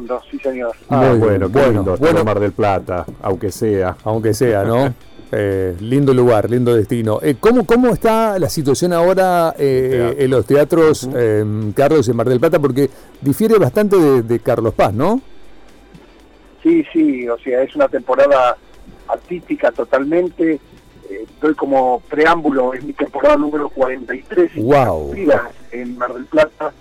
Fernando, sí señor. Ah, Muy bueno, bueno, lindo, bueno. bueno, Mar del Plata, aunque sea. aunque sea, ¿no? Eh, lindo lugar, lindo destino. Eh, ¿cómo, ¿Cómo está la situación ahora eh, en los teatros eh, Carlos en Mar del Plata? Porque difiere bastante de, de Carlos Paz, ¿no? Sí, sí, o sea, es una temporada atípica totalmente. Eh, doy como preámbulo, es mi temporada número 43 Guau. interrumpidas en Mar del Plata.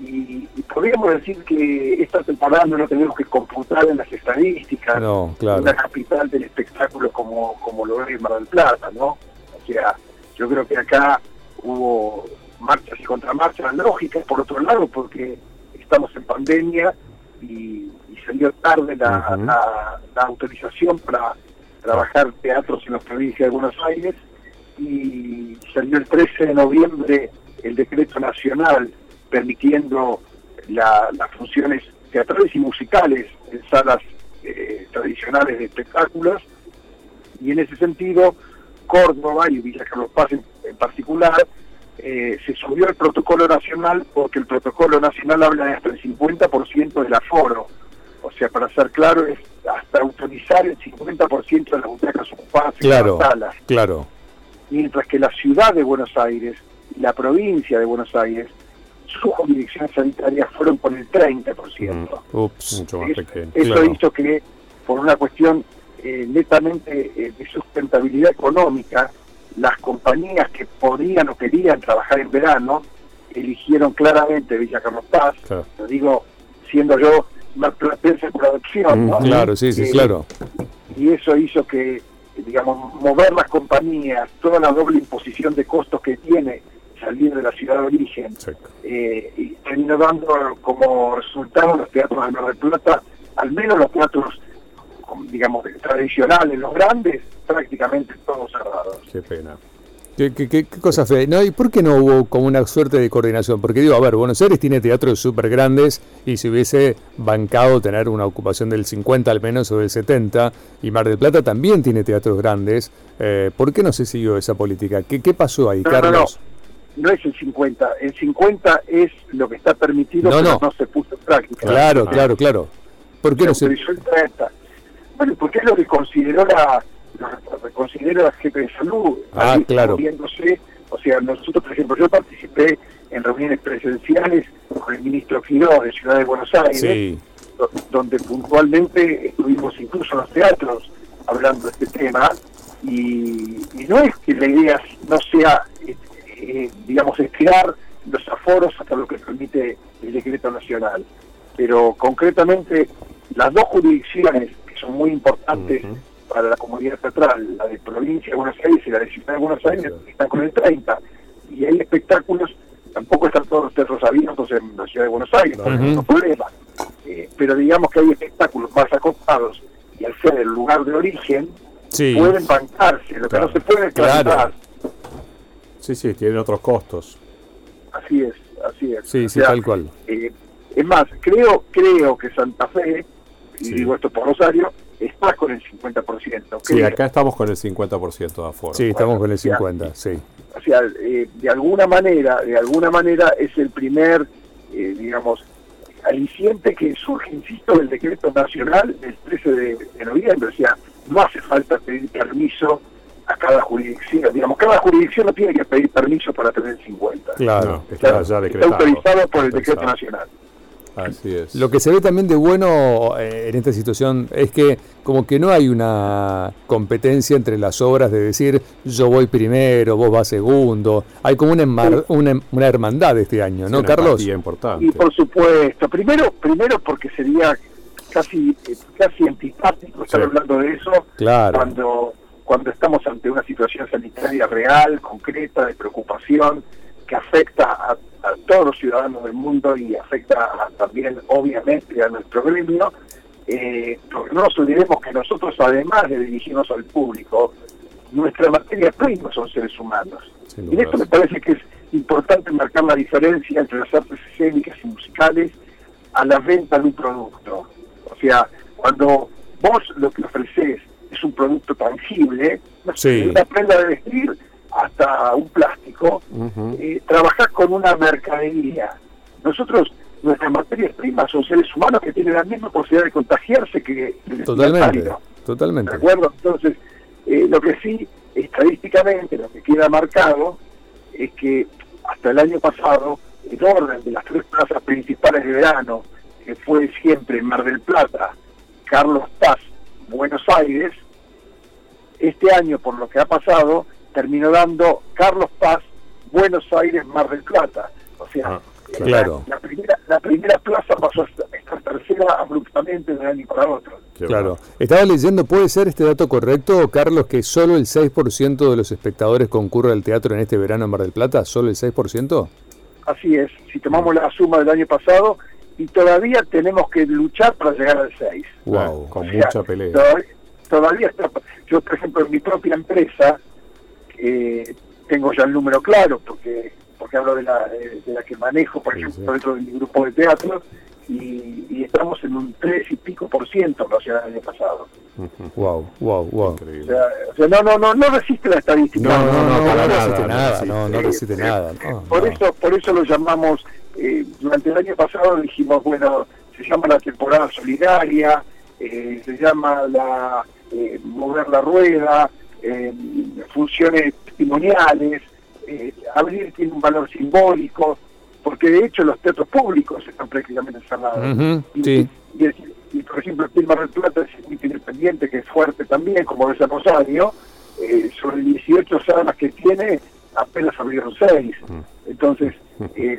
Y, y podríamos decir que esta temporada no lo tenemos que computar en las estadísticas. No, claro. Una capital del espectáculo como, como lo es Mar del Plata, ¿no? O sea, yo creo que acá hubo marchas y contramarchas lógicas, por otro lado, porque estamos en pandemia y, y salió tarde la- la autorización para trabajar teatros en la provincia de Buenos Aires y salió el 13 de noviembre el decreto nacional permitiendo la- las funciones teatrales y musicales en salas eh, tradicionales de espectáculos. Y en ese sentido Córdoba y Villa Carlos Paz en, en particular eh, se subió el protocolo nacional porque el protocolo nacional habla de hasta el 50% del aforo. O sea para ser claro es hasta autorizar el 50% de las butacas ocupadas en las salas. claro. mientras que la ciudad de Buenos Aires y la provincia de Buenos Aires sus jurisdicciones sanitarias fueron por el 30%. Ups. Mucho más Es- pequeño. Eso Claro. hizo que, por una cuestión eh, netamente eh, de sustentabilidad económica, las compañías que podían o querían trabajar en verano eligieron claramente Villa Carlos Paz, Claro. lo digo siendo yo más platense por adopción, ¿no? Mm, Claro, sí, sí, Eh, claro. y eso hizo que, digamos, mover las compañías, toda la doble imposición de costos que tiene salir de la ciudad de origen, eh, y terminó dando como resultado los teatros de Mar del Plata, al menos los teatros, digamos, tradicionales, los grandes, prácticamente todos cerrados. Qué pena. ¿Qué, qué, qué- qué cosa fea? No, ¿Y por qué no hubo como una suerte de coordinación? Porque digo, a ver, Buenos Aires tiene teatros súper grandes y si hubiese bancado tener una ocupación del 50 al menos o del 70, y Mar del Plata también tiene teatros grandes, eh, ¿por qué no se siguió esa política? ¿Qué, qué pasó ahí, no, Carlos? No es el 50, el 50 es lo que está permitido, No, pero no. no se puso en práctica. Claro, Ah. claro, claro. ¿Por qué no se...? autorizó el 30. Bueno, porque es lo que consideró la, considera la jefe de salud. Ah, ahí claro. O sea, nosotros, por ejemplo, yo participé en reuniones presenciales con el ministro Quiró de Ciudad de Buenos Aires, Sí, donde puntualmente estuvimos incluso en los teatros hablando de este tema. Y, y no es que la idea no sea, eh, digamos, estirar los aforos hasta lo que permite el decreto nacional. Pero concretamente, las dos jurisdicciones que son muy importantes para la comunidad teatral, la de provincia de Buenos Aires y la de Ciudad de Buenos Aires, están con el 30. Y hay espectáculos, tampoco están todos los teatros abiertos en la Ciudad de Buenos Aires, por Ujú. no problema. Eh, pero digamos que hay espectáculos más acotados y al ser el lugar de origen, sí. pueden bancarse. Lo que no se puede claro. Sí, sí, tienen otros costos. Así es, así es. Sí, O sí, sea, tal cual. eh, es más, creo creo que Santa Fe, y Sí. digo esto por Rosario, está con el 50%. Sí, creo. acá estamos con el 50% de aforo. Sí, estamos bueno, con el ya. 50, sí. o sea, eh, de alguna manera, de alguna manera es el primer, eh, digamos, aliciente que surge, insisto, del decreto nacional del 13 de, de noviembre. O sea, no hace falta pedir permiso a cada jurisdicción. Digamos, cada jurisdicción no tiene que pedir permiso para tener el 50. Claro. No, está Está, ya está autorizado por el decreto pensado. nacional. Así es. Lo que se ve también de bueno eh, en esta situación es que como que no hay una competencia entre las obras de decir yo voy primero, vos vas segundo. Hay como una, una, una hermandad este año, Sí, ¿no, una Carlos? importante. Y por supuesto, primero primero porque sería casi eh, casi antipático estar Sí. hablando de eso Claro. cuando cuando estamos ante una situación sanitaria real, concreta, de preocupación, que afecta a, a todos los ciudadanos del mundo y afecta a- también, obviamente, a nuestro gremio. Eh, no nos olvidemos que nosotros, además de dirigirnos al público, nuestra materia prima son seres humanos. Y en esto me parece que es importante marcar la diferencia entre las artes escénicas y musicales a la venta de un producto. O sea, cuando vos lo que ofreces es un producto tangible, Sí. una prenda de vestir hasta un plástico, Ujú. eh, trabajás con una mercadería. Nosotros nuestras materias primas son seres humanos que tienen la misma posibilidad de contagiarse que el Totalmente, destinatario. totalmente. ¿De acuerdo? Entonces, eh, lo que sí, estadísticamente, lo que queda marcado es que hasta el año pasado, el orden de las tres plazas principales de verano, que fue siempre Mar del Plata, Carlos Paz, Buenos Aires, este año, por lo que ha pasado, terminó dando Carlos Paz, Buenos Aires, Mar del Plata. O sea, Ah, la- claro. la, primera, la primera plaza pasó a estar tercera abruptamente de un año para otro. Claro. Estaba leyendo, ¿puede ser este dato correcto, Carlos, que solo el 6% de los espectadores concurre al teatro en este verano en Mar del Plata? ¿Solo el 6%? Así es, si tomamos la suma del año pasado, y todavía tenemos que luchar para llegar al 6. Wow. Con O sea, mucha pelea. Todavía, todavía está. Yo, por ejemplo, en mi propia empresa, eh, tengo ya el número claro, porque porque hablo de la, de, de la que manejo, por Sí, ejemplo, sí. dentro de mi grupo de teatro, y, y estamos en un 3 y pico por ciento en relación al año pasado. Wow, wow, wow. O Increíble. sea, o sea, no, no, no, no resiste la estadística. No, no, no, para no nada, resiste no nada, resiste. no, no resiste nada. no, Por no. eso, por eso lo llamamos, eh, durante el año pasado dijimos, bueno, se llama la temporada solidaria, eh, se llama la eh, mover la rueda, funciones testimoniales, abrir tiene un valor simbólico, porque de hecho los teatros públicos están prácticamente cerrados. Y, sí. y, y- y, por ejemplo, aquí en Mar del Plata es circuito independiente, que es fuerte también, como es el Rosario, sobre 18 salas que tiene, apenas abrieron 6. Entonces, eh,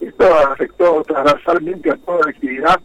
esto afectó transversalmente a toda la actividad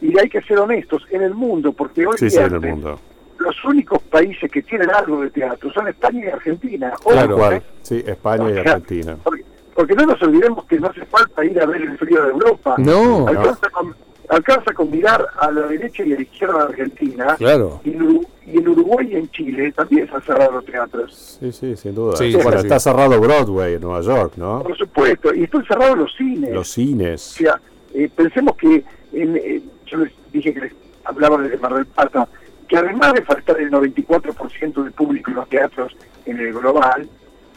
y hay que ser honestos en el mundo, porque hoy Sí, sí, en día el mundo. los únicos países que tienen algo de teatro son España y Argentina. Claro. Tal cual. ¿eh? Sí, España y O sea, Argentina. Porque, porque no nos olvidemos que no hace falta ir a ver el frío de Europa. No, alcanza, con, alcanza con mirar a la derecha y a la izquierda de Argentina. claro. Y en, Uru- y en Uruguay y en Chile también se han cerrado los teatros. Sí, sí, sin duda. Sí, bueno, sí, está cerrado Broadway en Nueva York, ¿no? Por supuesto. Y están cerrados los cines. Los O cines. sea, eh, pensemos que en, eh, yo les dije que les hablaba de Mar del Plata, que además de faltar el 94% del público en los teatros en el global,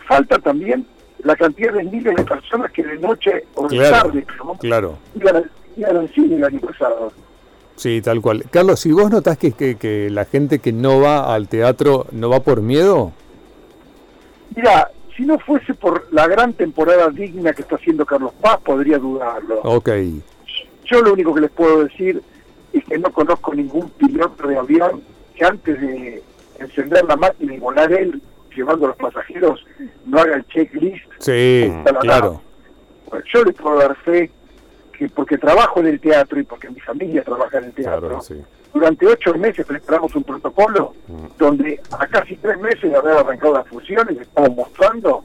falta también la cantidad de miles de personas que de noche o de Claro, tarde claro. iban, al cine el año pasado. Sí, tal cual. Carlos, si vos notás que, que, que la gente que no va al teatro no va por miedo, Mira, si no fuese por la gran temporada digna que está haciendo Carlos Paz, podría dudarlo. ok. Yo lo único que les puedo decir es que no conozco ningún piloto de avión que antes de encender la máquina y volar él, llevando a los pasajeros, no haga el checklist. Sí, claro. Yo les puedo dar fe que porque trabajo en el teatro y porque mi familia trabaja en el teatro, Claro, sí. durante ocho meses preparamos un protocolo Mm. donde a casi tres meses de haber arrancado las funciones estamos mostrando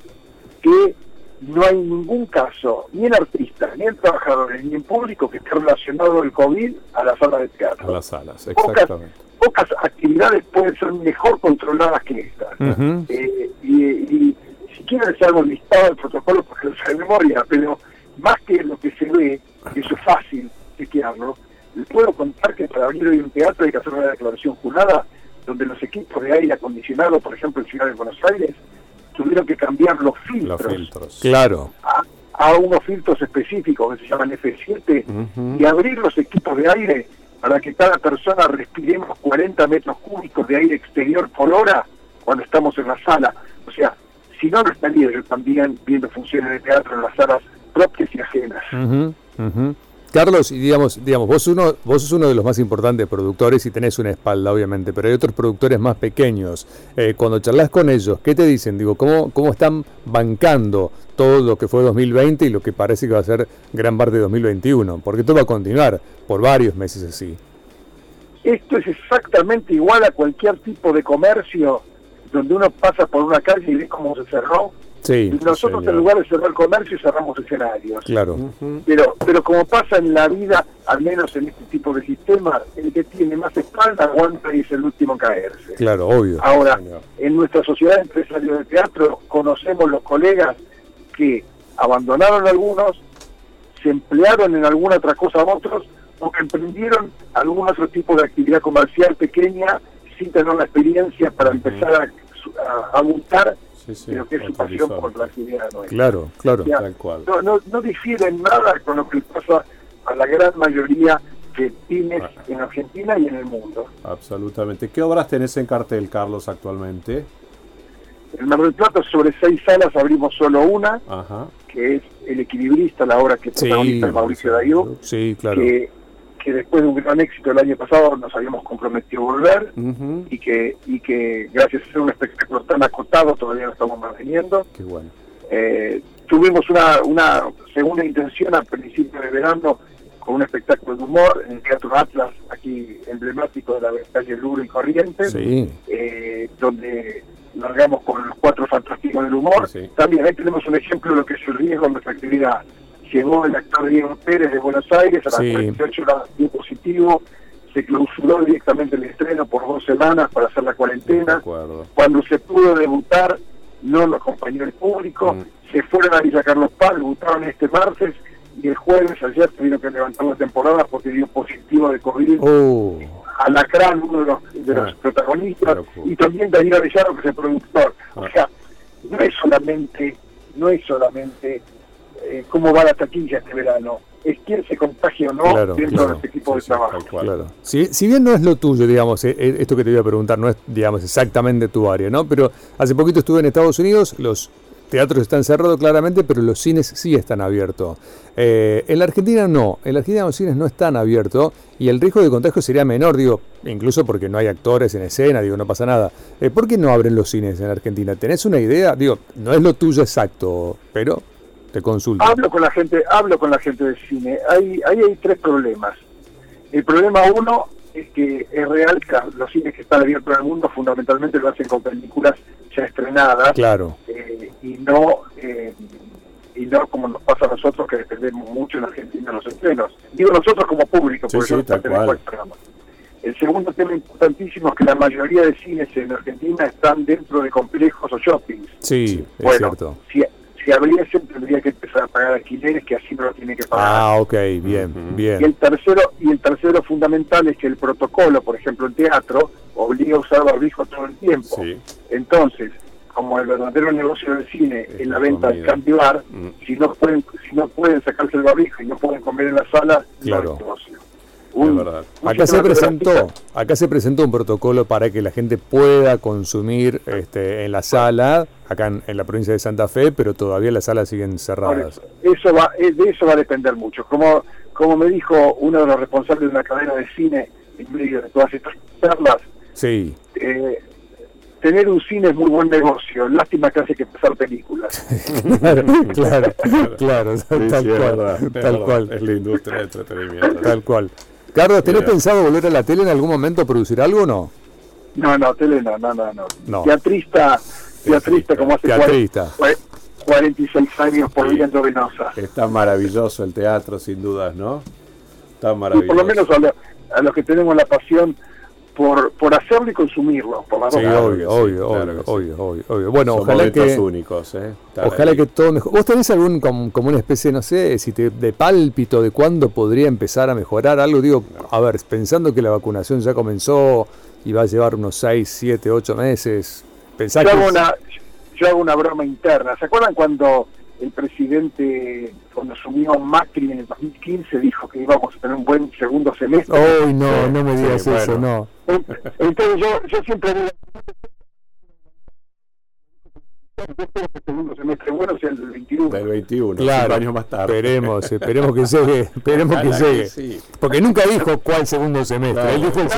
que no hay ningún caso, ni en artistas, ni en trabajadores, ni en público que esté relacionado el COVID a la sala de A teatro. las salas, exactamente. pocas actividades pueden ser mejor controladas que esta. Ujú. Eh, y, y si quieren hago el listado del protocolo porque lo sé de memoria, pero más que lo que se ve, que eso es fácil chequearlo, les puedo contar que para abrir hoy un teatro hay que hacer una declaración jurada donde los equipos de aire acondicionado, por ejemplo en Ciudad de Buenos Aires, tuvieron que cambiar los Los filtros. Claro. a, a unos filtros específicos que se llaman F7 Ujú. y abrir los equipos de aire para que cada persona respiremos 40 metros cúbicos de aire exterior por hora cuando estamos en la sala. O sea, si no, no estaría yo también viendo funciones de teatro en las salas propias y ajenas. Ujú, ujú. Carlos, digamos, digamos, vos uno, vos sos uno de los más importantes productores y tenés una espalda, obviamente, pero hay otros productores más pequeños. Eh, cuando charlas con ellos, ¿qué te dicen? Digo, ¿cómo, ¿cómo están bancando todo lo que fue 2020 y lo que parece que va a ser gran parte de 2021? Porque todo va a continuar por varios meses así. Esto es exactamente igual a cualquier tipo de comercio donde uno pasa por una calle y ve cómo se cerró. Sí, Y nosotros señor. en lugar de cerrar comercio cerramos escenarios. claro. Pero, pero como pasa en la vida, al menos en este tipo de sistemas, el que tiene más espalda aguanta y es el último en caerse. Claro, obvio. Ahora, Señor. en nuestra sociedad empresarial de teatro conocemos los colegas que abandonaron algunos, se emplearon en alguna otra cosa otros, o que emprendieron algún otro tipo de actividad comercial pequeña sin tener la experiencia para empezar a, a, a gustar Sí, sí. de lo que es su pasión por la actividad nuestra. Claro, claro. Tal cual. No, no, no difiere en nada con lo que pasa a la gran mayoría de cines en Argentina y en el mundo. Absolutamente. ¿Qué obras tenés en cartel, Carlos, actualmente? En Mar del Plata, sobre seis salas, abrimos solo una, Ajá. que es El Equilibrista, la obra que Sí, protagoniza Mauricio Darío, Sí, claro. que, que después de un gran éxito el año pasado nos habíamos comprometido a volver y que, y que gracias a ser un espectáculo tan acotado todavía lo estamos manteniendo. Qué bueno. Eh, tuvimos una, una segunda intención a principios de verano con un espectáculo de humor en el Teatro Atlas, aquí emblemático de la calle Luro y Corrientes, Sí, eh, donde largamos con los cuatro fantásticos del humor. Sí. También ahí tenemos un ejemplo de lo que es el riesgo de nuestra actividad. Llegó el actor Diego Pérez de Buenos Aires a las Sí. 48 horas dio positivo, se clausuró directamente el estreno por dos semanas para hacer la cuarentena. Cuando se pudo debutar, no lo acompañó el público, Mm. se fueron a Villa Carlos Paz, debutaron este martes y el jueves ayer tuvieron que levantar la temporada porque dio positivo de COVID. Oh, Alacrán, uno de los, de los Ah, protagonistas, y también Daniel Arellano, que es el productor. O Ah. sea, no es solamente, no es solamente eh, cómo va la taquilla este verano, es quién se contagia o no Claro, dentro claro. de este tipo de Sí, trabajo. tal cual. claro. Si, si bien no es lo tuyo, digamos, eh, eh, esto que te voy a preguntar no es, digamos, exactamente tu área, ¿no? Pero hace poquito estuve en Estados Unidos, los teatros están cerrados claramente, pero los cines sí están abiertos. Eh, en la Argentina no, en la Argentina los cines no están abiertos y el riesgo de contagio sería menor, digo, incluso porque no hay actores en escena, digo, no pasa nada. Eh, ¿Por qué no abren los cines en Argentina? ¿Tenés una idea? Digo, no es lo tuyo exacto, pero te consulto. Hablo con la gente, hablo con la gente del cine. Hay, ahí hay tres problemas. El problema uno es que es real que los cines que están abiertos el mundo fundamentalmente lo hacen con películas ya estrenadas Claro, eh, y no eh, y no como nos pasa a nosotros que dependemos mucho en Argentina de los estrenos. Digo nosotros como público, Sí, porque sí, tal cual. El segundo tema importantísimo es que la mayoría de cines en Argentina están dentro de complejos o shoppings. sí, es Bueno, cierto. si, si abriesen tendría que empezar a pagar alquileres que así no lo tiene que pagar. Ah, ok, bien, Ujú. Y bien. el tercero y el tercero fundamental es que el protocolo, por ejemplo, en teatro obliga a usar barbijo todo el tiempo. Sí. Entonces, como el verdadero negocio del cine Es la venta del comida. cambio bar, Mm. si no pueden si no pueden sacarse el barbijo y no pueden comer en la sala, Claro. no es negocio. Es verdad. Acá se presentó, acá se presentó un protocolo para que la gente pueda consumir este, en la sala, acá en, en la provincia de Santa Fe, pero todavía las salas siguen cerradas. eso, eso va, eh, de eso va a depender mucho. Como, como me dijo uno de los responsables de una cadena de cine en medio de todas estas charlas, Sí, eh, tener un cine es muy buen negocio. Lástima que hace que pasar películas. claro, claro, claro, Sí, tal sí, cual, verdad, tal cual, Es la industria del entretenimiento. tal cual. Carlos, ¿tenés Mira. pensado volver a la tele en algún momento a producir algo o no? No, no, tele no, no, no. no. No. Teatrista, teatrista como hace Teatrista. cua- 46 años por Sí. viento venosa. Está maravilloso el teatro, sin dudas, ¿no? Está Y maravilloso. por lo menos a, lo- a los que tenemos la pasión por, por hacerlo y consumirlo. Por las Sí, obvio, obvio, claro obvio, obvio, obvio, obvio. Bueno, Son ojalá que... únicos, ¿eh? Ojalá ahí. que todo mejore. ¿Vos tenés algún como, como una especie, no sé, si te, de pálpito de cuándo podría empezar a mejorar algo? Digo, a ver, pensando que la vacunación ya comenzó y va a llevar unos 6, 7, 8 meses, pensá yo, que... hago es- una, yo hago una broma interna. ¿Se acuerdan cuando el presidente, cuando asumió Macri en el 2015, dijo que íbamos a tener un buen segundo semestre? Uy, no, no me sí, digas eso, bueno. no. Entonces yo, yo siempre digo, el segundo semestre bueno sea el del 21. Del 21, Claro, años más tarde. Esperemos, esperemos que llegue, esperemos que llegue. sí. Porque nunca dijo cuál segundo semestre, Claro. él dijo el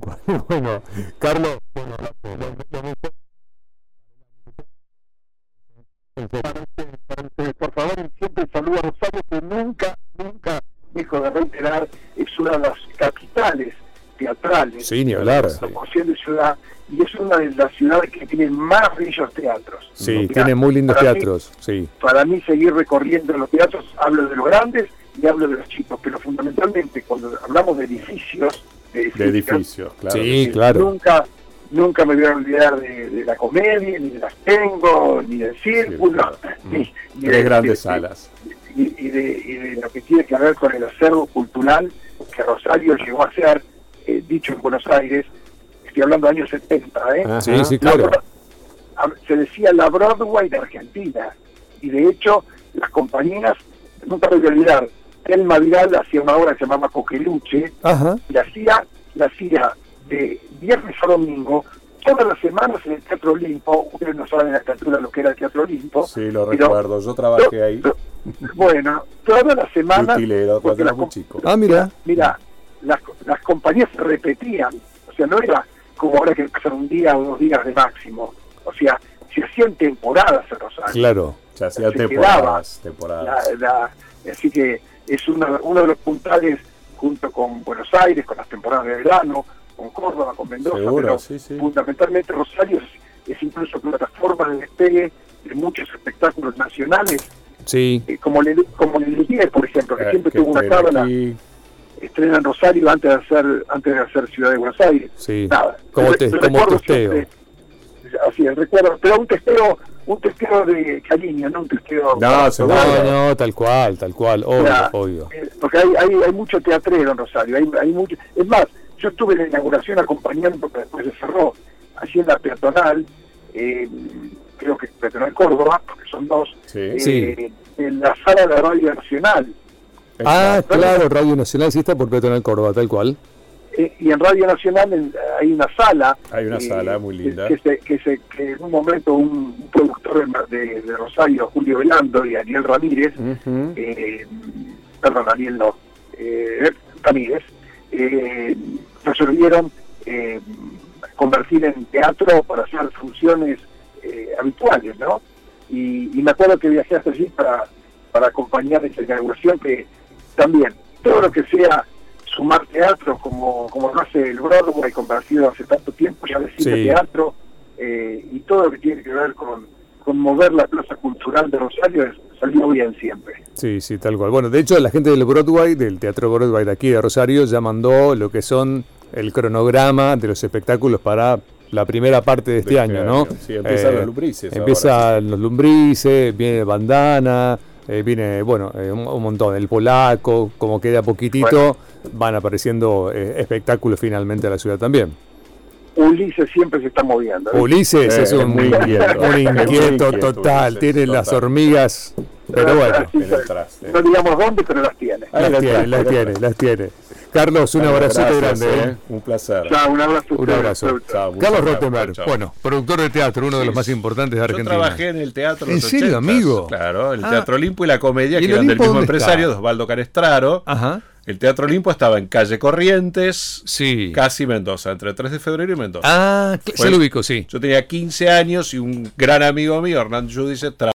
Bueno, Carlos, bueno, por favor, siempre saludo a Rosario, que nunca, nunca, dejo de reiterar, es una de las capitales teatrales Sí, ni hablar. de proporción de ciudad, y es una de las ciudades que tienen más bellos teatros. Sí, tiene muy lindos para mí- teatros, sí. para mí seguir recorriendo los teatros, hablo de los grandes y hablo de los chicos, pero fundamentalmente cuando hablamos de edificios, de De edificios, claro. Sí, sí. claro. nunca nunca me voy a olvidar de, de la comedia, ni de las tengo, ni del círculo, claro. ni, ni Tres de- grandes de- salas. y, y de, y de lo que tiene que ver con el acervo cultural que Rosario llegó a ser eh, dicho en Buenos Aires, estoy hablando de años 70, ¿eh? Ajá. Sí, sí, La claro. Se decía la Broadway de Argentina. Y de hecho, las compañías, nunca me voy a olvidar, el Madrigal hacía una obra que se llamaba Coqueluche, Ajá. y hacía, la hacía de viernes a domingo, todas las semanas en el Teatro Olimpo. Ustedes no saben a esta altura lo que era el Teatro Olimpo. Sí, lo recuerdo. Yo trabajé ahí. Bueno, todas las semanas. Utilero, cuando era muy chico. Ah, mira. Mira, las, las compañías se repetían, o sea, no era como ahora que pasan un día o dos días de máximo, o sea, se hacían temporadas en Rosario. Claro. Se hacía se temporadas. temporadas. La- la- así que es una- uno de los puntales junto con Buenos Aires, con las temporadas de verano, con Córdoba, con Mendoza, Seguro, pero sí, sí. fundamentalmente Rosario es, es incluso plataforma de despegue de muchos espectáculos nacionales, Sí. eh, como el como el por ejemplo, que Eh, siempre que tuvo una cábala, aquí. estrena en Rosario antes de hacer antes de hacer Ciudad de Buenos Aires. Sí. Nada, Como, te- como testeo. siempre- Así es, recuerdo, pero un testeo, un testeo de cariño, no un testeo. No. No, no, tal cual, tal cual, obvio, obvio. eh, porque hay, hay, hay mucho teatrero en Rosario, hay, hay mucho. Es más, yo estuve en la inauguración acompañando, porque después se cerró, allí en la peatonal, eh, creo que peatonal Córdoba, porque son dos, Sí. eh, Sí. en la sala de Radio Nacional. Ah, claro, Radio Nacional sí está por Peatonal Córdoba, tal cual. Eh, y en Radio Nacional en- hay una sala. Hay una eh, sala muy linda. Que, se, que, se, que en un momento un, productor de, Rosario, Julio Velando y Daniel Ramírez, eh, perdón, Daniel no, Ramírez, resolvieron convertir en teatro para hacer funciones habituales, ¿no? Y, y me acuerdo que viajé hasta allí para, para acompañar esa inauguración que también, todo lo que sea sumar teatro como, como lo hace el Broadway convertido hace tanto tiempo, ya decir Sí. teatro, eh, y todo lo que tiene que ver con, con mover la plaza cultural de Rosario es- salió bien siempre. Sí, sí, tal cual. Bueno, de hecho, la gente del Broadway, del Teatro Broadway de aquí de Rosario, ya mandó lo que son el cronograma de los espectáculos para la primera parte de este De año, este ¿no? Sí, empiezan los lumbrices Empiezan los lumbrices, viene bandana, eh, viene, bueno, eh, un, un montón, el polaco, como queda poquitito, van apareciendo eh, espectáculos finalmente a la ciudad también. Ulises siempre se está moviendo. ¿eh? Ulises Eh, es es un, muy inquieto. un inquieto total, Ulises, tiene las total. hormigas, pero bueno. En el traste. No digamos dónde, pero las tiene. Ahí Las lo tiene, las tiene, las tiene. Carlos, un abrazote grande. ¿eh? Un placer. Chao, un abrazo. Un abrazo. Chao, Carlos Rottenberg, bueno, productor de teatro, uno de los Sí. más importantes de Yo Argentina. trabajé en el teatro. ¿En los serio, 80s. amigo? Claro, el Ah. Teatro Olimpo y la comedia, ¿Y que eran del mismo empresario, está? de Osvaldo Canestraro. Ajá. El Teatro Olimpo estaba en calle Corrientes, Sí. casi Mendoza, entre 3 de febrero y Mendoza. Ah, Fue- se lo ubico, sí. Yo tenía 15 años y un gran amigo mío, Hernán Judice,